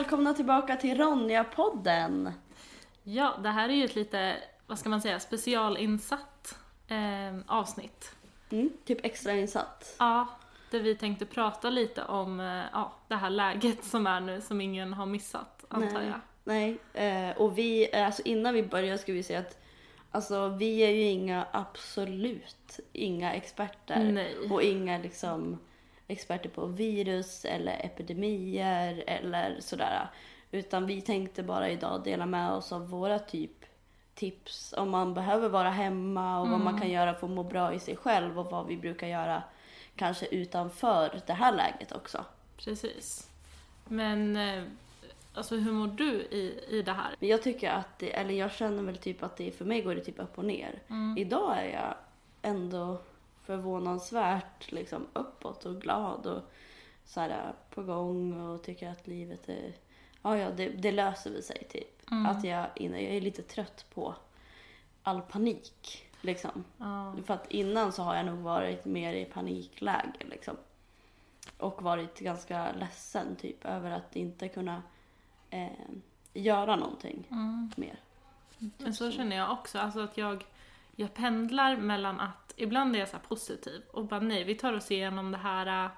välkomna tillbaka till Ronja-podden. Ja, det här är ju ett lite, vad ska man säga, specialinsatt eh, avsnitt. Mm, typ extrainsatt. Ja, där vi tänkte prata lite om eh, ja, det här läget som är nu, som ingen har missat, antar Nej. jag. Nej, eh, och vi, eh, alltså innan vi börjar ska vi säga att alltså, vi är ju inga, absolut inga experter. Nej. Och inga liksom experter på virus eller epidemier eller sådär. Utan vi tänkte bara idag dela med oss av våra typ tips om man behöver vara hemma och vad man kan göra för att må bra i sig själv och vad vi brukar göra kanske utanför det här läget också. Precis. Men, eh, alltså hur mår du i, i det här? Jag tycker att det, eller jag känner väl typ att det för mig går det typ upp och ner. Idag är jag ändå förvånansvärt liksom uppåt och glad och så här på gång och tycker att livet är, ja ja det, det löser väl sig typ. Att jag, jag är lite trött på all panik liksom. Ja. För att innan så har jag nog varit mer i panikläge liksom. Och varit ganska ledsen typ över att inte kunna eh, göra någonting mer. Men så känner jag också, alltså att jag, jag pendlar mellan att ibland är jag så positiv och bara nej, vi tar oss igenom det här,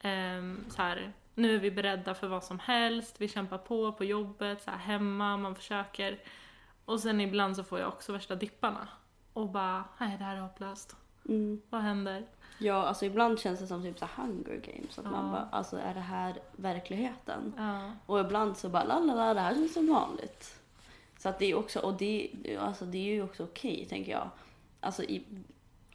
ehm, så här nu är vi beredda för vad som helst, vi kämpar på på jobbet, så här hemma, man försöker. Och sen ibland så får jag också värsta dipparna. Och bara, nej det här är hopplöst. Mm. Vad händer? Ja, alltså ibland känns det som typ så Hunger Games. Att man Ja. bara, alltså är det här verkligheten? Ja. Och ibland så bara, la la la, det här känns som vanligt. Så att det är också, och det, alltså det är ju också okej tänker jag. Alltså, i,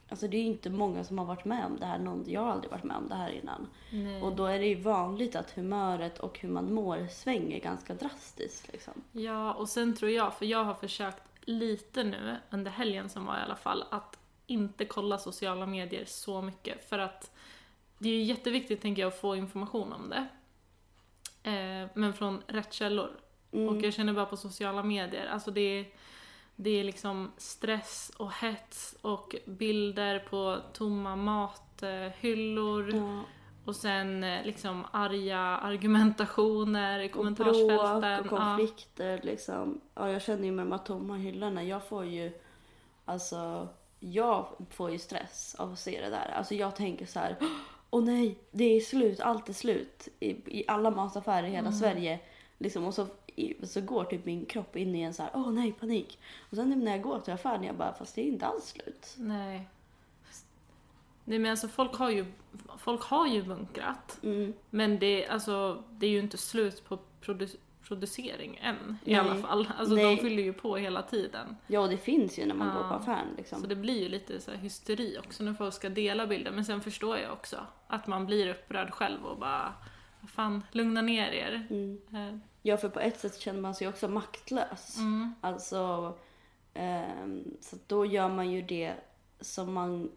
alltså det är ju inte många som har varit med om det här, någon, jag har aldrig varit med om det här innan. Nej. Och då är det ju vanligt att humöret och hur man mår svänger ganska drastiskt liksom. Ja, och sen tror jag, för jag har försökt lite nu, under helgen som var i alla fall, att inte kolla sociala medier så mycket. För att det är ju jätteviktigt, tänker jag, att få information om det. Eh, men från rätt källor. Mm. Och jag känner bara på sociala medier, alltså det är, det är liksom stress och hets och bilder på tomma mathyllor. Ja. Och sen eh, liksom arga argumentationer i Och kommentarsfälten. bråk och konflikter liksom. Ja, jag känner ju med de här tomma hyllorna, jag får ju, alltså, jag får ju stress av att se det där. Alltså jag tänker så här, åh nej, det är slut, allt är slut i, i alla mataffärer i hela Sverige. Liksom, och så, så går typ min kropp in i en så här, åh nej, panik. Och sen när jag går till affären, jag bara, fast det är inte alls slut. Nej. Nej men alltså folk har ju, folk har ju bunkrat. Mm. Men det, alltså, det är ju inte slut på produ- producering än i Nej. alla fall. Alltså Nej. de fyller ju på hela tiden. Ja, det finns ju när man Ja. går på affären liksom. Så det blir ju lite så hysteri också när folk ska dela bilder. Men sen förstår jag också att man blir upprörd själv och bara, "Vad fan, lugna ner er. Mm. Ja, för på ett sätt känner man sig också maktlös. Mm. Alltså, ehm, så då gör man ju det som man,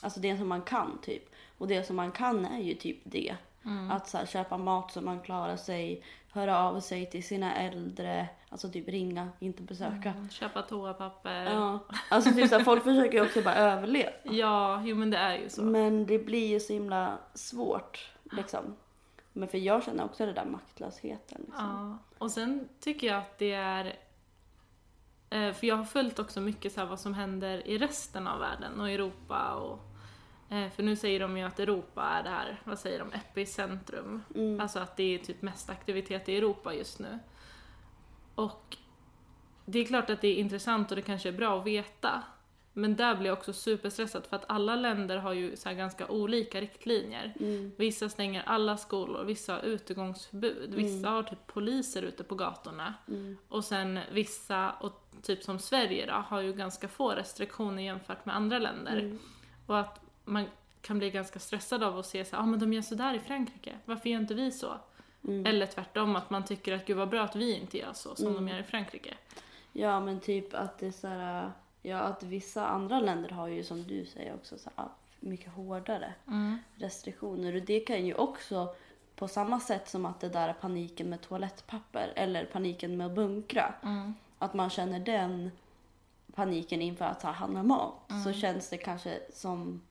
alltså det som man kan typ. Och det som man kan är ju typ det. Mm. Att så här, köpa mat så man klarar sig, höra av sig till sina äldre, alltså typ ringa, inte besöka. Mm, Köpa toapapper. Ja. Ja, alltså typ så här, folk försöker ju också bara överleva. jo men det är ju så. Men det blir ju så himla svårt liksom. Men för jag känner också det där maktlösheten. Liksom. Ja, och sen tycker jag att det är... eh, För jag har följt också mycket så vad som händer i resten av världen och Europa och... eh, För nu säger de ju att Europa är det här, vad säger de, epicentrum. Mm. Alltså att det är typ mest aktivitet i Europa just nu. Och det är klart att det är intressant och det kanske är bra att veta. Men där blir jag också superstressad för att alla länder har ju så ganska olika riktlinjer. Mm. Vissa stänger alla skolor, vissa har utegångsförbud, vissa har typ poliser ute på gatorna. Mm. Och sen vissa, och typ som Sverige då, har ju ganska få restriktioner jämfört med andra länder. Mm. Och att man kan bli ganska stressad av att se så här, ah, men de gör sådär i Frankrike, varför gör inte vi så? Mm. Eller tvärtom, att man tycker att gud vad bra att vi inte gör så som Mm. de gör i Frankrike. Ja men typ att det är så här, ja att vissa andra länder har ju som du säger också så här, mycket hårdare Mm. restriktioner och det kan ju också på samma sätt som att det där är paniken med toalettpapper eller paniken med att bunkra. Mm. Att man känner den paniken inför att ta hand om mat så känns det kanske som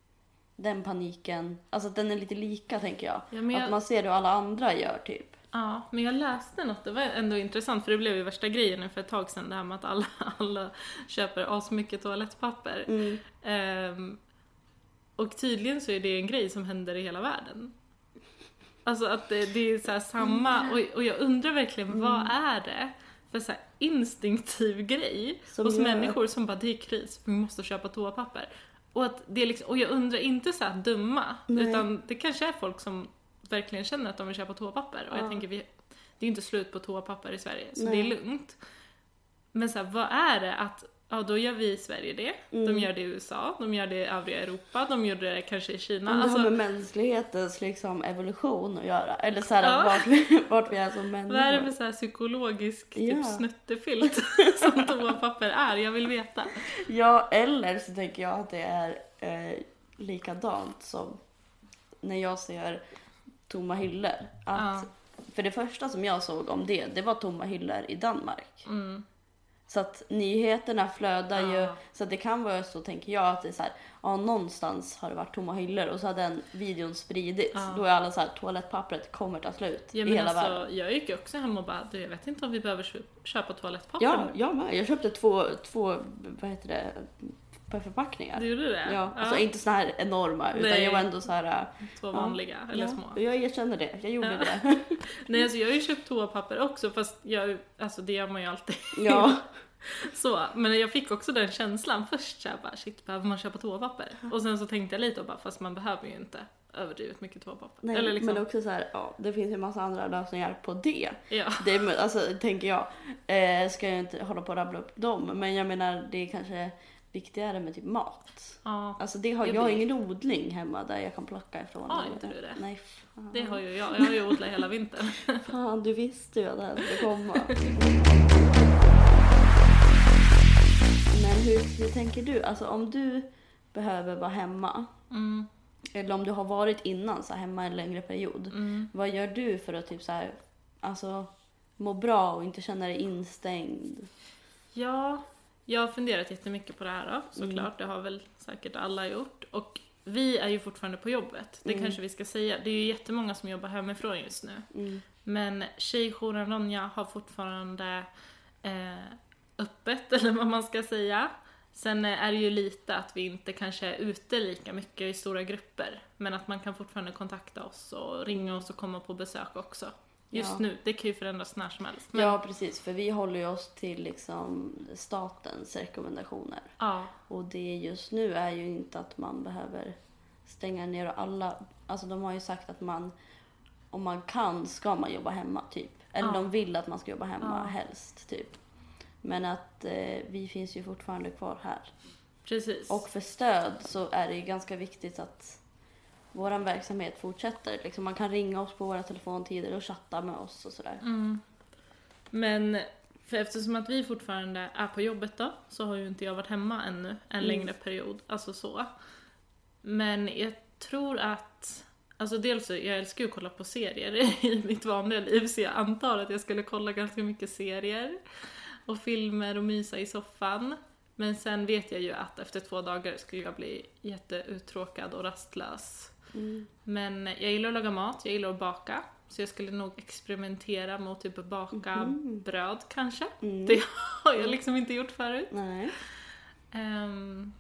den paniken, alltså att den är lite lika tänker jag. Ja, jag- Att man ser hur alla andra gör typ. Ja, men jag läste något, det var ändå intressant för det blev ju värsta grejen nu för ett tag sedan det här med att alla, alla köper asmycket toalettpapper. Mm. Ehm, och tydligen så är det en grej som händer i hela världen. Alltså att det, det är så här samma, och, och jag undrar verkligen vad är det för så instinktiv grej Som hos gör- människor som bara det är kris, vi måste köpa toapapper. Och, att det är liksom, och jag undrar inte så här dumma, Nej. utan det kanske är folk som verkligen känner att de vill köpa toapapper. Och Ja. jag tänker, vi, det är inte slut på toapapper i Sverige, så Nej. det är lugnt. Men så här, vad är det att, ja då gör vi i Sverige det, de Mm. gör det i USA, de gör det i övriga Europa, de gjorde det kanske i Kina. Om det Alltså, har med mänsklighetens liksom, evolution att göra. Eller så här, Ja. vart, vi, vart vi är som människor. vad är det för så här psykologisk Ja. typ snuttefilt som toapapper är? Jag vill veta. Ja, eller så tänker jag att det är eh, likadant som när jag ser tomma hyllor. Att, Ja. För det första som jag såg om det, det var tomma hyllor i Danmark. Mm. Så att nyheterna flödar ju, Ja. så att det kan vara så tänker jag att det är så här, ja någonstans har det varit tomma hyllor och så har den videon spridits. Ja. Då är alla så här, toalettpappret kommer ta slut Ja, i men hela alltså, världen. jag gick ju också hem och bara, du jag vet inte om vi behöver kö- köpa toalettpapper Ja, jag med. Jag köpte två, två vad heter det, per förpackningar. Du gjorde det? Ja, alltså inte så här enorma utan Nej. jag var ändå så här. Två ja, vanliga, eller ja, små. Jag erkänner det, jag gjorde Ja. det. Nej alltså jag har ju köpt toapapper också fast jag, alltså det gör man ju alltid. Ja, Så, men jag fick också den känslan först såhär bara shit behöver man köpa toapapper? Och sen så tänkte jag lite och bara fast man behöver ju inte överdrivet mycket toapapper. nej, Eller liksom, men också så här, ja, det finns ju en massa andra lösningar på det. ja. Det är, alltså, tänker jag, eh, ska jag inte hålla på och rabbla upp dem, men jag menar det är kanske viktigare med typ mat. ja, Alltså det har, Ja, jag har ingen odling hemma där jag kan plocka ifrån. Har inte du det? Nej, fan. det har ju jag. Jag har ju odlat hela vintern. Fan, du visste ju att det här skulle komma. Men hur, hur tänker du? Alltså om du behöver vara hemma, Mm, eller om du har varit innan så här, hemma en längre period. mm. Vad gör du för att typ så här, alltså, må bra och inte känna dig instängd? Ja, jag har funderat jättemycket på det här då, såklart. Det har väl säkert alla gjort. Och vi är ju fortfarande på jobbet, det Mm. kanske vi ska säga. Det är ju jättemånga som jobbar hemifrån just nu. Mm. Men tjejjouren Ronja har fortfarande eh, öppet, eller vad man ska säga. Sen eh, är det ju lite att vi inte kanske är ute lika mycket i stora grupper. Men att man kan fortfarande kontakta oss och ringa oss och komma på besök också. Just Ja. nu, det kan ju förändras när som helst. Men, Ja, precis. För vi håller ju oss till liksom statens rekommendationer. ja, Och det just nu är ju inte att man behöver stänga ner och alla, alltså de har ju sagt att man, om man kan ska man jobba hemma typ. Eller Ja. de vill att man ska jobba hemma Ja. helst typ. Men att eh, vi finns ju fortfarande kvar här. precis. Och för stöd så är det ju ganska viktigt att vår verksamhet fortsätter. Liksom man kan ringa oss på våra telefontider och chatta med oss och sådär. Mm. Men för eftersom att vi fortfarande är på jobbet då, så har ju inte jag varit hemma ännu en Mm. längre period. Alltså så. Men jag tror att, alltså dels så, jag älskar ju att kolla på serier i mitt vanliga liv, så jag antar att jag skulle kolla ganska mycket serier och filmer och mysa i soffan. Men sen vet jag ju att efter två dagar skulle jag bli jätteuttråkad och rastlös. Mm. Men jag gillar att laga mat, jag gillar att baka. Så jag skulle nog experimentera med att typ baka Mhm. bröd kanske. Mm. Det har jag liksom inte gjort förut. Um,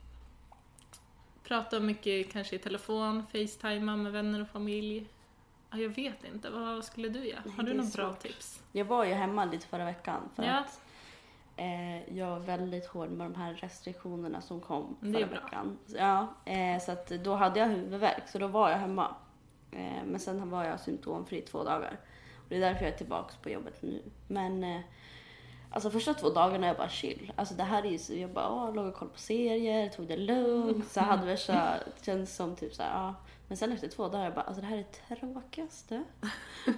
prata mycket kanske i telefon, facetima med vänner och familj. Ja, jag vet inte, vad skulle du göra? Har du något bra tips? Jag var ju hemma lite förra veckan för Ja. att eh, jag var väldigt hård med de här restriktionerna som kom Det förra veckan. Så, Ja, eh, så att då hade jag huvudvärk så då var jag hemma. Eh, men sen var jag symptomfri två dagar. Och det är därför jag är tillbaka på jobbet nu. Men eh, alltså första två dagarna är jag bara chill. Alltså det här är ju så, jag bara åh, låg och kollade på serier, tog det lugnt. Så hade värsta, känns som typ så här, ja. Men sen efter två dagar jag bara, alltså det här är det tråkigaste.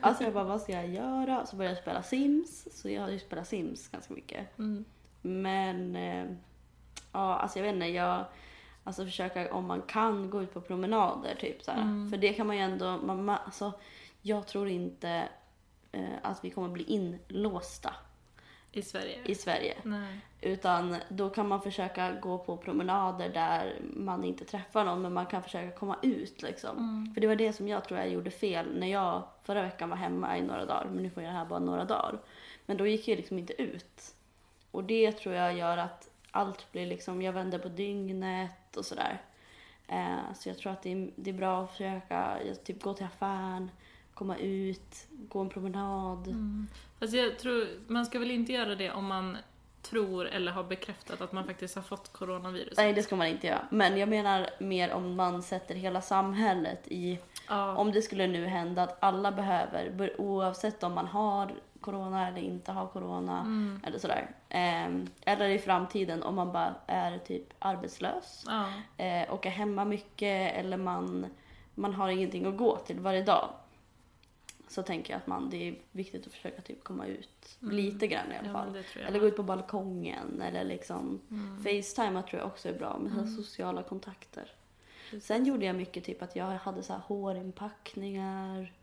Alltså jag bara, vad ska jag göra? Så började jag spela Sims. Så jag har ju spelat Sims ganska mycket. Mm. Men eh, ja, alltså jag vet inte, jag alltså försöka om man kan gå ut på promenader typ så. Mm. För det kan man ju ändå, man, alltså jag tror inte eh, att vi kommer bli inlåsta. I Sverige? i Sverige. Nej. Utan då kan man försöka gå på promenader där man inte träffar någon men man kan försöka komma ut liksom. Mm. För det var det som jag tror jag gjorde fel när jag förra veckan var hemma i några dagar. Men nu får jag det här bara några dagar. Men då gick jag liksom inte ut. Och det tror jag gör att allt blir liksom, jag vänder på dygnet och sådär. Eh, så jag tror att det är, det är bra att försöka typ gå till affären, komma ut, gå en promenad. Mm. Fast jag tror, man ska väl inte göra det om man tror eller har bekräftat att man faktiskt har fått coronavirus? Nej, det ska man inte göra. Men jag menar mer om man sätter hela samhället i... Ja. Om det skulle nu hända att alla behöver, oavsett om man har corona eller inte har corona Mm. eller sådär. Ehm, eller i framtiden om man bara är typ arbetslös Ja. eh, och är hemma mycket eller man, man har ingenting att gå till varje dag. Så tänker jag att man, det är viktigt att försöka typ komma ut Mm. lite grann i alla ja, fall. jag. Eller gå ut på balkongen eller liksom Mm. Facetime tror jag också är bra med Mm. sociala kontakter. Precis. Sen gjorde jag mycket typ att jag hade så här hårinpackningar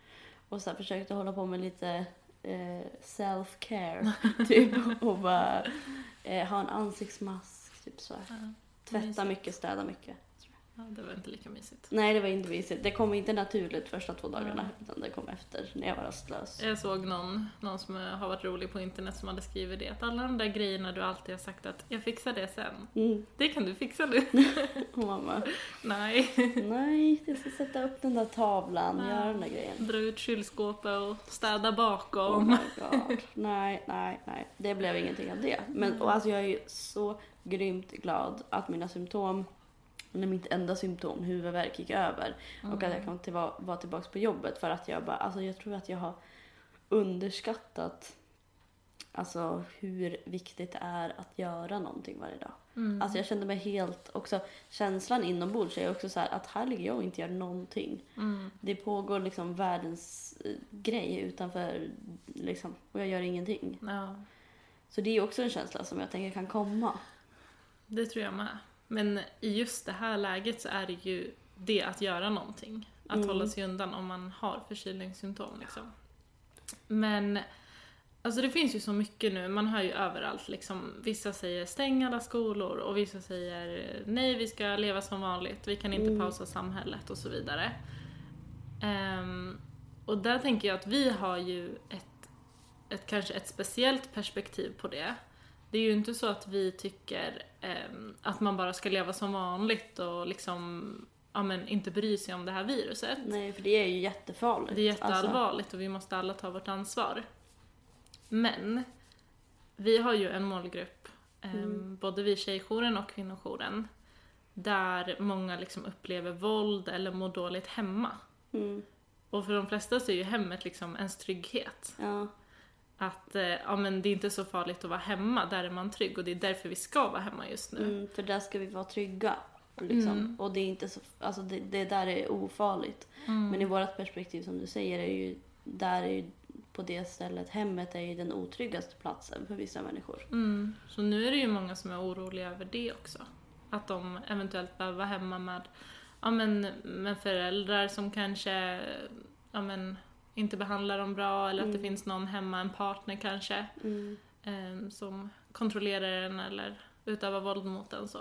och så här försökte hålla på med lite eh, self-care typ och bara eh, ha en ansiktsmask typ så här. Ja. Tvätta mycket, städa mycket. Ja, det var inte lika mysigt. Nej det var inte visigt. Det kom inte naturligt första två dagarna Nej. utan det kom efter när jag var rastlös. Jag såg någon, någon som har varit rolig på internet som hade skrivit det. Att alla de där grejerna du alltid har sagt att jag fixar det sen. Mm. Det kan du fixa nu. Mamma, Nej. nej jag ska sätta upp den där tavlan, Ja. göra den där grejen. Dra ut kylskåpet och städa Oh bakom. my god. Nej, nej, nej. Det blev ingenting av det. Men och alltså jag är ju så grymt glad att mina symptom, eller mitt enda symptom, huvudvärk, gick över. Och att jag kan till, vara tillbaka på jobbet för att jag bara, alltså jag tror att jag har underskattat Alltså hur viktigt det är att göra någonting varje dag. Mm. Alltså jag kände mig helt, också känslan inombords är också så här att här ligger jag och inte gör någonting. Mm. Det pågår liksom världens eh, grej utanför liksom, och jag gör ingenting. Ja, Så det är också en känsla som jag tänker kan komma. det tror jag med. Men i just det här läget så är det ju det att göra någonting. Att Mm. hålla sig undan om man har förkylningssymptom liksom. Men Alltså det finns ju så mycket nu, man hör ju överallt liksom. Vissa säger stäng alla skolor och vissa säger nej vi ska leva som vanligt, vi kan inte Mm. pausa samhället och så vidare. Ehm, och där tänker jag att vi har ju ett, ett kanske ett speciellt perspektiv på det. Det är ju inte så att vi tycker ehm, att man bara ska leva som vanligt och liksom ja, men, inte bry sig om det här viruset. Nej, för det är ju jättefarligt. Det är Alltså, jätteallvarligt och vi måste alla ta vårt ansvar. Men vi har ju en målgrupp, eh, Mm. både vi tjejjouren och kvinnojouren, där många liksom upplever våld eller mår dåligt hemma. mm, Och för de flesta så är ju hemmet liksom ens trygghet. ja, Att eh, ja, men det är inte så farligt att vara hemma, där är man trygg och det är därför vi ska vara hemma just nu. mm, för där ska vi vara trygga. Liksom. Mm. Och det är inte så, alltså det, det där är ofarligt. Mm. Men i vårt perspektiv som du säger är ju, där är ju på det stället, hemmet är ju den otryggaste platsen för vissa människor. Mm. Så nu är det ju många som är oroliga över det också. Att de eventuellt behöver vara hemma med, ja, men, med föräldrar som kanske ja, men, inte behandlar dem bra eller att det Mm. finns någon hemma, en partner kanske, eh, som kontrollerar en eller utövar våld mot en. Så.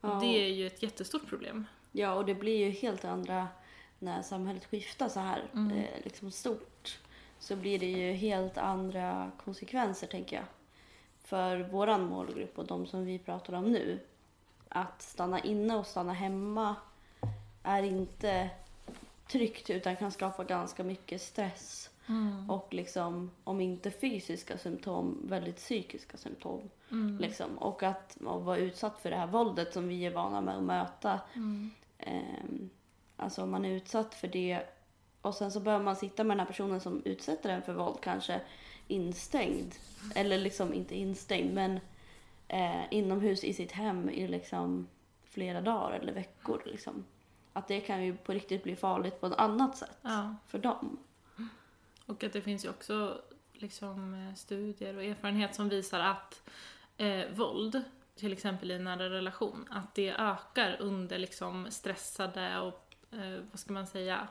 Ja. Och det är ju ett jättestort problem. Ja, och det blir ju helt andra när samhället skiftar så här Mm. eh, liksom stort. Så blir det ju helt andra konsekvenser tänker jag. För våran målgrupp och de som vi pratar om nu. Att stanna inne och stanna hemma är inte tryggt utan kan skapa ganska mycket stress. Och liksom, om inte fysiska symptom, väldigt psykiska symptom. Mm. Liksom. Och att och vara utsatt för det här våldet som vi är vana med att möta. Mm. Ehm, alltså om man är utsatt för det och sen så behöver man sitta med den här personen som utsätter en för våld kanske instängd. Eller liksom inte instängd men eh, inomhus i sitt hem i liksom flera dagar eller veckor. Liksom. Att det kan ju på riktigt bli farligt på ett annat sätt Ja. för dem. Och att det finns ju också liksom, eh, studier och erfarenhet som visar att eh, våld, till exempel i en nära relation, att det ökar under liksom, stressade och, eh, vad ska man säga,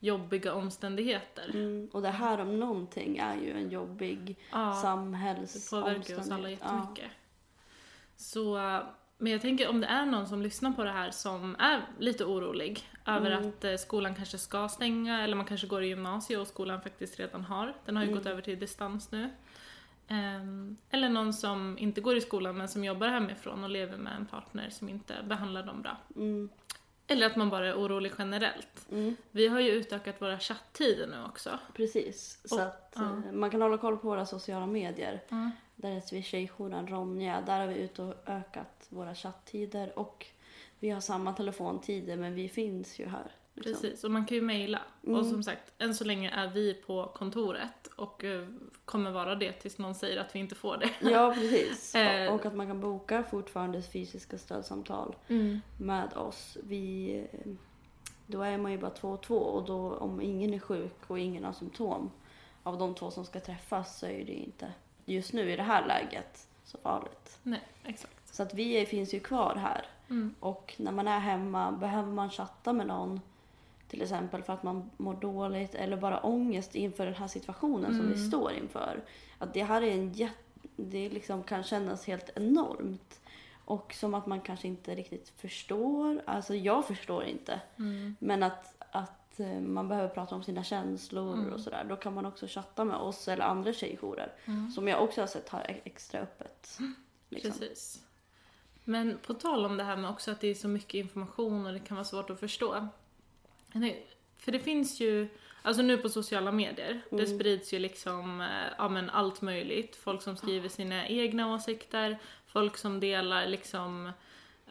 jobbiga omständigheter. Mm. Och det här om någonting är ju en jobbig Ja, det samhällsomständighet. påverkar oss alla Ja. jättemycket. Så, men jag tänker om det är någon som lyssnar på det här som är lite orolig över Mm. att eh, skolan kanske ska stänga eller man kanske går i gymnasiet och skolan faktiskt redan har. Den har ju Mm. gått över till distans nu. Ehm, eller någon som inte går i skolan men som jobbar hemifrån och lever med en partner som inte behandlar dem bra. Mm. Eller att man bara är orolig generellt. Mm. Vi har ju utökat våra chatttider nu också. Precis. Så Och- att ja. eh, man kan hålla koll på våra sociala medier. Mm. Där heter vi Tjejjouren Ronja. Där har vi ut våra chatttider och vi har samma telefontider men vi finns ju här. liksom. Precis, och man kan ju mejla. Mm. Och som sagt, än så länge är vi på kontoret och eh, kommer vara det tills någon säger att vi inte får det. Ja, precis. Eh. och att man kan boka fortfarande fysiska stödsamtal med oss. Vi, eh, då är man ju bara två och två och då om ingen är sjuk och ingen har symptom av de två som ska träffas så är det inte just nu i det här läget så farligt. Nej, exakt. Så att vi finns ju kvar här. Mm. Och när man är hemma, behöver man chatta med någon till exempel för att man mår dåligt eller bara ångest inför den här situationen som vi Mm. står inför. Att det här är en jätte, det liksom kan kännas helt enormt. Och som att man kanske inte riktigt förstår. Alltså jag förstår inte. Mm. Men att, att eh, man behöver prata om sina känslor Mm. och sådär. Då kan man också chatta med oss eller andra tjejjourer. Mm. Som jag också har sett har e- extra öppet. Liksom. Precis. Men på tal om det här med också att det är så mycket information och det kan vara svårt att förstå. För det finns ju, alltså nu på sociala medier, det Mm. sprids ju liksom eh, ja, men allt möjligt. Folk som skriver sina egna åsikter, folk som delar liksom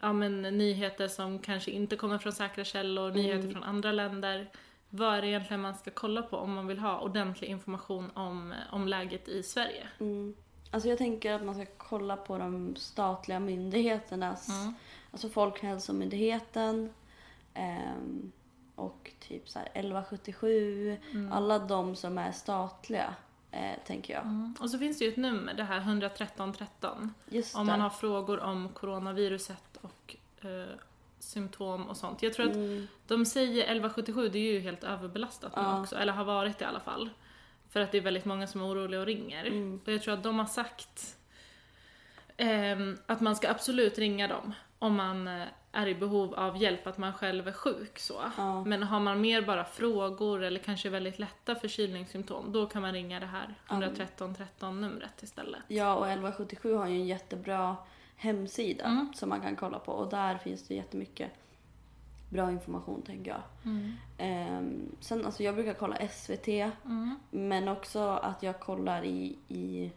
ja, men, nyheter som kanske inte kommer från säkra källor, nyheter Mm. från andra länder. Vad är det egentligen man ska kolla på om man vill ha ordentlig information om, om läget i Sverige? Mm. Alltså jag tänker att man ska kolla på de statliga myndigheternas, Mm. alltså Folkhälsomyndigheten ehm, och typ så här 1177, Mm. alla de som är statliga eh, tänker jag. Mm. Och så finns det ju ett nummer, det här 113 13. Just Om det. man har frågor om coronaviruset och eh, symptom och sånt. Jag tror att Mm. de säger 1177, det är ju helt överbelastat nu också, eller har varit i alla fall. För att det är väldigt många som är oroliga och ringer. Mm. Och jag tror att de har sagt ehm, att man ska absolut ringa dem om man eh, är i behov av hjälp, att man själv är sjuk så. Ja. Men har man mer bara frågor eller kanske väldigt lätta förkylningssymptom, då kan man ringa det här 113 13 numret istället. Ja, och 1177 har ju en jättebra hemsida Mm. som man kan kolla på och där finns det jättemycket bra information tänker jag. Ehm, sen alltså jag brukar kolla SVT Mm. men också att jag kollar i, i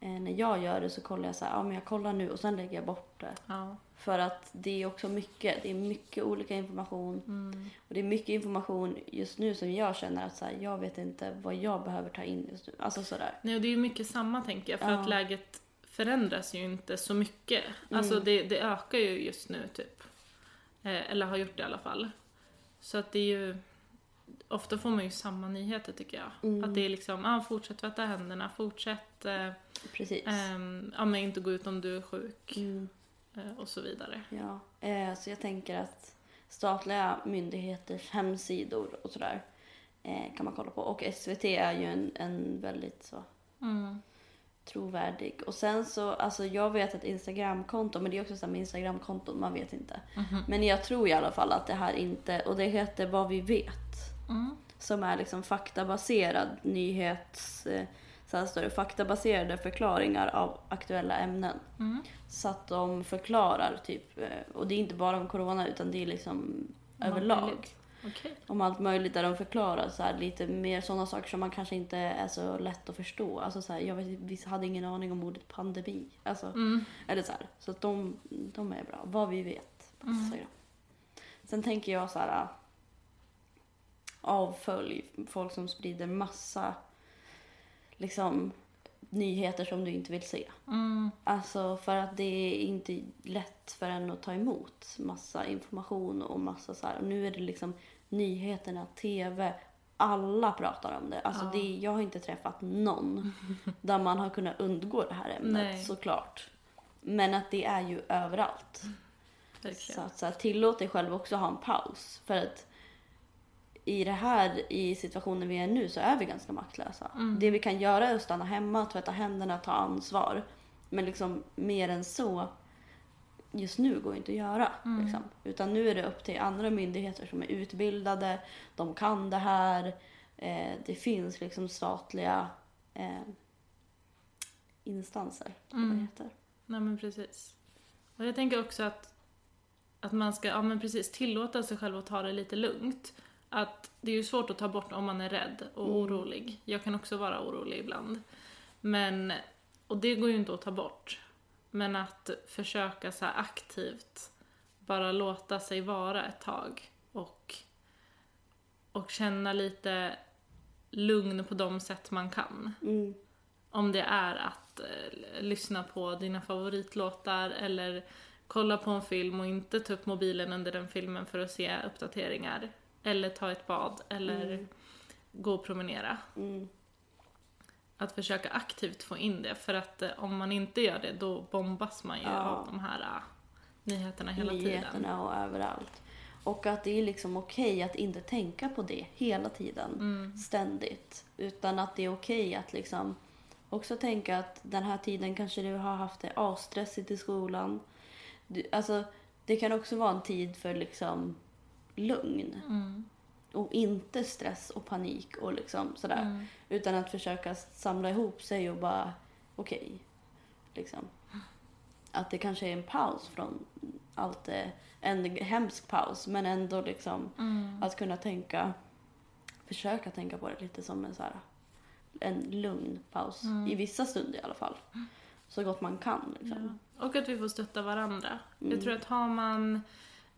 eh, när jag gör det så kollar jag så här, ja men jag kollar nu och sen lägger jag bort det. Ja. För att det är också mycket, det är mycket olika information Mm. och det är mycket information just nu som jag känner att så här, jag vet inte vad jag behöver ta in just nu. Alltså sådär. Nej, och det är ju mycket samma tänker jag, för Ja. att läget förändras ju inte så mycket. Mm. Alltså det, det ökar ju just nu typ. Eh, eller har gjort det i alla fall. Så att det är ju, ofta får man ju samma nyheter tycker jag. Mm. Att det är liksom, ah, fortsätt tvätta händerna, fortsätt eh, Precis. ehm, ja, men inte gå ut om du är sjuk Mm. eh, och så vidare. Ja, eh, så jag tänker att statliga myndigheters hemsidor och sådär eh, kan man kolla på. Och SVT är ju en, en väldigt så Mm. Trovärdig. Och sen så, alltså jag vet ett Instagramkonto, men det är också så här med Instagramkonton, man vet inte. Mhm. Men jag tror i alla fall att det här inte, och det heter Vad vi vet. Mm. Som är liksom faktabaserad nyhets, eh, så här står det, faktabaserade förklaringar av aktuella ämnen. Mm. Så att de förklarar typ, eh, och det är inte bara om corona utan det är liksom överlag. Okej. Om allt möjligt där de förklarar så här, lite mer sådana saker som man kanske inte är så lätt att förstå. Alltså så här, jag vet, vi hade ingen aning om ordet pandemi. Alltså, Mm. eller så här, så att de, de är bra. Vad vi vet på Mm. Sen tänker jag så här. Avfölj folk som sprider massa liksom nyheter som du inte vill se. Mm. Alltså för att det är inte lätt för en att ta emot massa information och massa så här. Och nu är det liksom nyheterna, TV, alla pratar om det. Alltså Ja. det, jag har inte träffat någon där man har kunnat undgå det här ämnet Nej. såklart. Men att det är ju överallt. Så att så här, tillåt dig själv också ha en paus. För att i det här, i situationen vi är nu, så är vi ganska maktlösa. Mm. Det vi kan göra är att stanna hemma, tvätta händerna, ta ansvar. Men liksom mer än så just nu går inte att göra. Mm. Liksom. Utan nu är det upp till andra myndigheter som är utbildade, de kan det här. Eh, det finns liksom statliga eh, instanser. Mm. heter. Nej men precis. Och jag tänker också att, att man ska, ja men precis, tillåta sig själv att ta det lite lugnt. Att det är ju svårt att ta bort om man är rädd och Mm. orolig. Jag kan också vara orolig ibland. Men, och det går ju inte att ta bort. Men att försöka så aktivt bara låta sig vara ett tag och, och känna lite lugn på de sätt man kan. Mm. Om det är att eh, lyssna på dina favoritlåtar eller kolla på en film och inte ta upp mobilen under den filmen för att se uppdateringar. Eller ta ett bad eller Mm. gå och promenera. Mm. Att försöka aktivt få in det för att eh, om man inte gör det då bombas man ju Ja. av de här eh, nyheterna hela tiden. nyheterna och överallt. Och att det är liksom okej att inte tänka på det hela tiden, Mm. ständigt. Utan att det är okej att liksom också tänka att den här tiden kanske du har haft det asstressigt i skolan. Du, alltså, det kan också vara en tid för liksom lugn. Mm. Och inte stress och panik och liksom sådär. Mm. Utan att försöka samla ihop sig och bara, okej. liksom. Att det kanske är en paus från allt det. En hemsk paus, men ändå liksom Mm. att kunna tänka, försöka tänka på det lite som en så här, en lugn paus. Mm. I vissa stunder i alla fall. Så gott man kan. Liksom. Ja. Och att vi får stötta varandra. Mm. Jag tror att har man,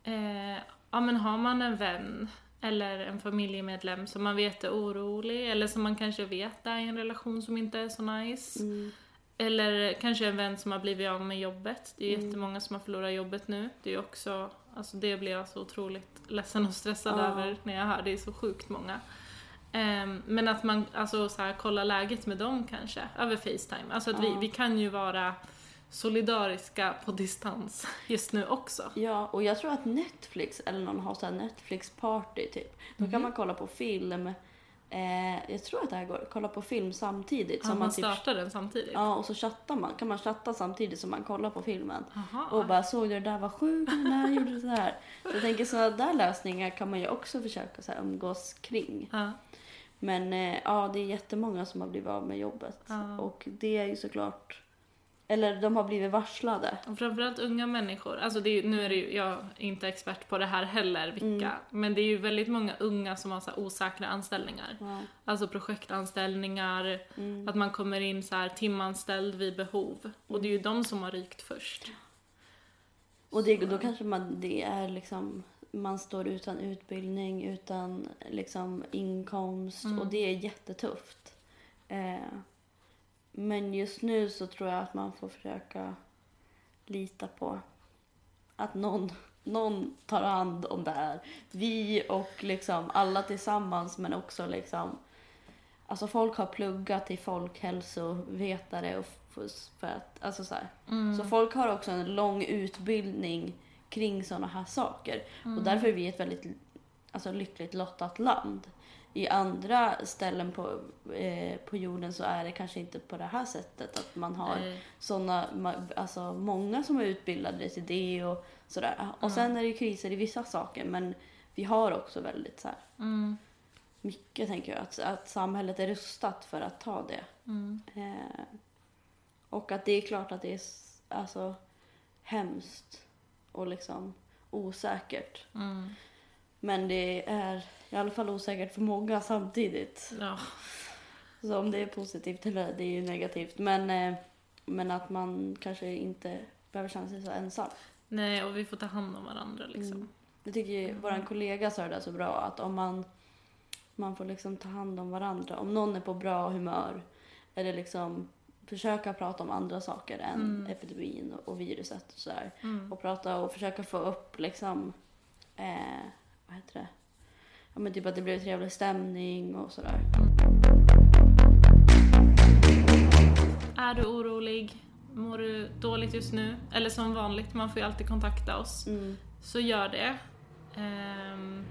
eh, ja, men har man en vän eller en familjemedlem som man vet är orolig eller som man kanske vet är i en relation som inte är så nice. Mm. Eller kanske en vän som har blivit av med jobbet. Det är Mm. jättemånga som har förlorat jobbet nu. Det är också, alltså det blir jag så otroligt ledsen och stressad Ja. över när jag hör. Det är så sjukt många. Ehm, men att man alltså så här, kollar läget med dem kanske, över Facetime. Alltså att vi, Ja. vi kan ju vara solidariska på distans just nu också. Ja, och jag tror att Netflix eller någon har så här Netflix-party typ. Då Mhm. kan man kolla på film. Eh, jag tror att det här går. Kolla på film samtidigt. Ja, som man typ, startar den samtidigt. Ja, och så chattar man. Kan man chatta samtidigt som man kollar på filmen. Aha. Och bara såg du det där var sjukt, när gjorde du så här? Så jag tänker sådana där lösningar kan man ju också försöka så här umgås kring. ja. Men eh, ja, det är jättemånga som har blivit av med jobbet. Ja. Och det är ju såklart, eller de har blivit varslade. Och framförallt unga människor. Alltså det är, nu är det ju, jag är inte expert på det här heller, vilka. Mm. Men det är ju väldigt många unga som har så här osäkra anställningar. Ja. Alltså projektanställningar, Mm. att man kommer in så här timanställd vid behov. Och det är ju de som har rykt först. Och det, då kanske man, det är liksom, man står utan utbildning, utan liksom inkomst Mm. och det är jättetufft. Eh, men just nu så tror jag att man får försöka lita på att någon, någon tar hand om det här. Vi och liksom alla tillsammans men också liksom Alltså folk har pluggat till folkhälsovetare och för att, alltså så. Mm. Så folk har också en lång utbildning kring sådana här saker. Mm. Och därför är vi ett väldigt alltså, lyckligt lottat land. I andra ställen på, eh, på jorden så är det kanske inte på det här sättet. Att man har Nej. såna, alltså många som är utbildade till det och sådär. Och sen är det kriser i vissa saker men vi har också väldigt så här, Mm. mycket tänker jag, att, att samhället är rustat för att ta det. Mm. Eh, och att det är klart att det är alltså, hemskt och liksom osäkert. Mm. Men det är i alla fall osäkert för många samtidigt. Ja. Så om det är positivt eller det är ju negativt. Men, eh, men att man kanske inte behöver känna sig så ensam. Nej, och vi får ta hand om varandra liksom. Mm. Jag tycker ju, vår kollega sa det där så bra att om man, man får liksom ta hand om varandra. Om någon är på bra humör eller liksom försöka prata om andra saker än Mm. epidemin och, och viruset och sådär. Mm. Och prata och försöka få upp liksom, eh, vad heter det? Ja men typ att det blir trevlig stämning och sådär. Är du orolig? Mår du dåligt just nu? Eller som vanligt, man får ju alltid kontakta oss. Mm. Så gör det. Ehm,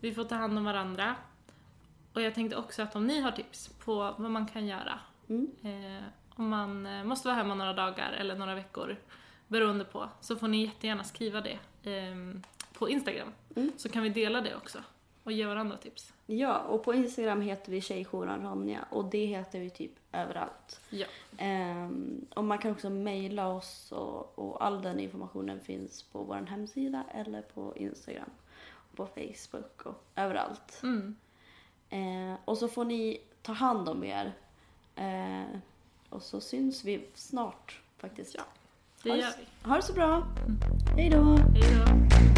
Vi får ta hand om varandra. Och jag tänkte också att om ni har tips på vad man kan göra. Mm. Eh, om man eh, måste vara hemma några dagar eller några veckor, beroende på, så får ni jättegärna skriva det ehm, på Instagram. Mm. Så kan vi dela det också och ge varandra tips. Ja, och på Instagram heter vi Tjejjouren Ronja och det heter vi typ överallt. Ja. Ehm, och man kan också mejla oss och, och all den informationen finns på vår hemsida eller på Instagram, på Facebook och överallt. Mm. Eh, och så får ni ta hand om er. Eh, och så syns vi snart faktiskt. Ja. Det gör vi. Ha det så bra. Hej då. Hej då.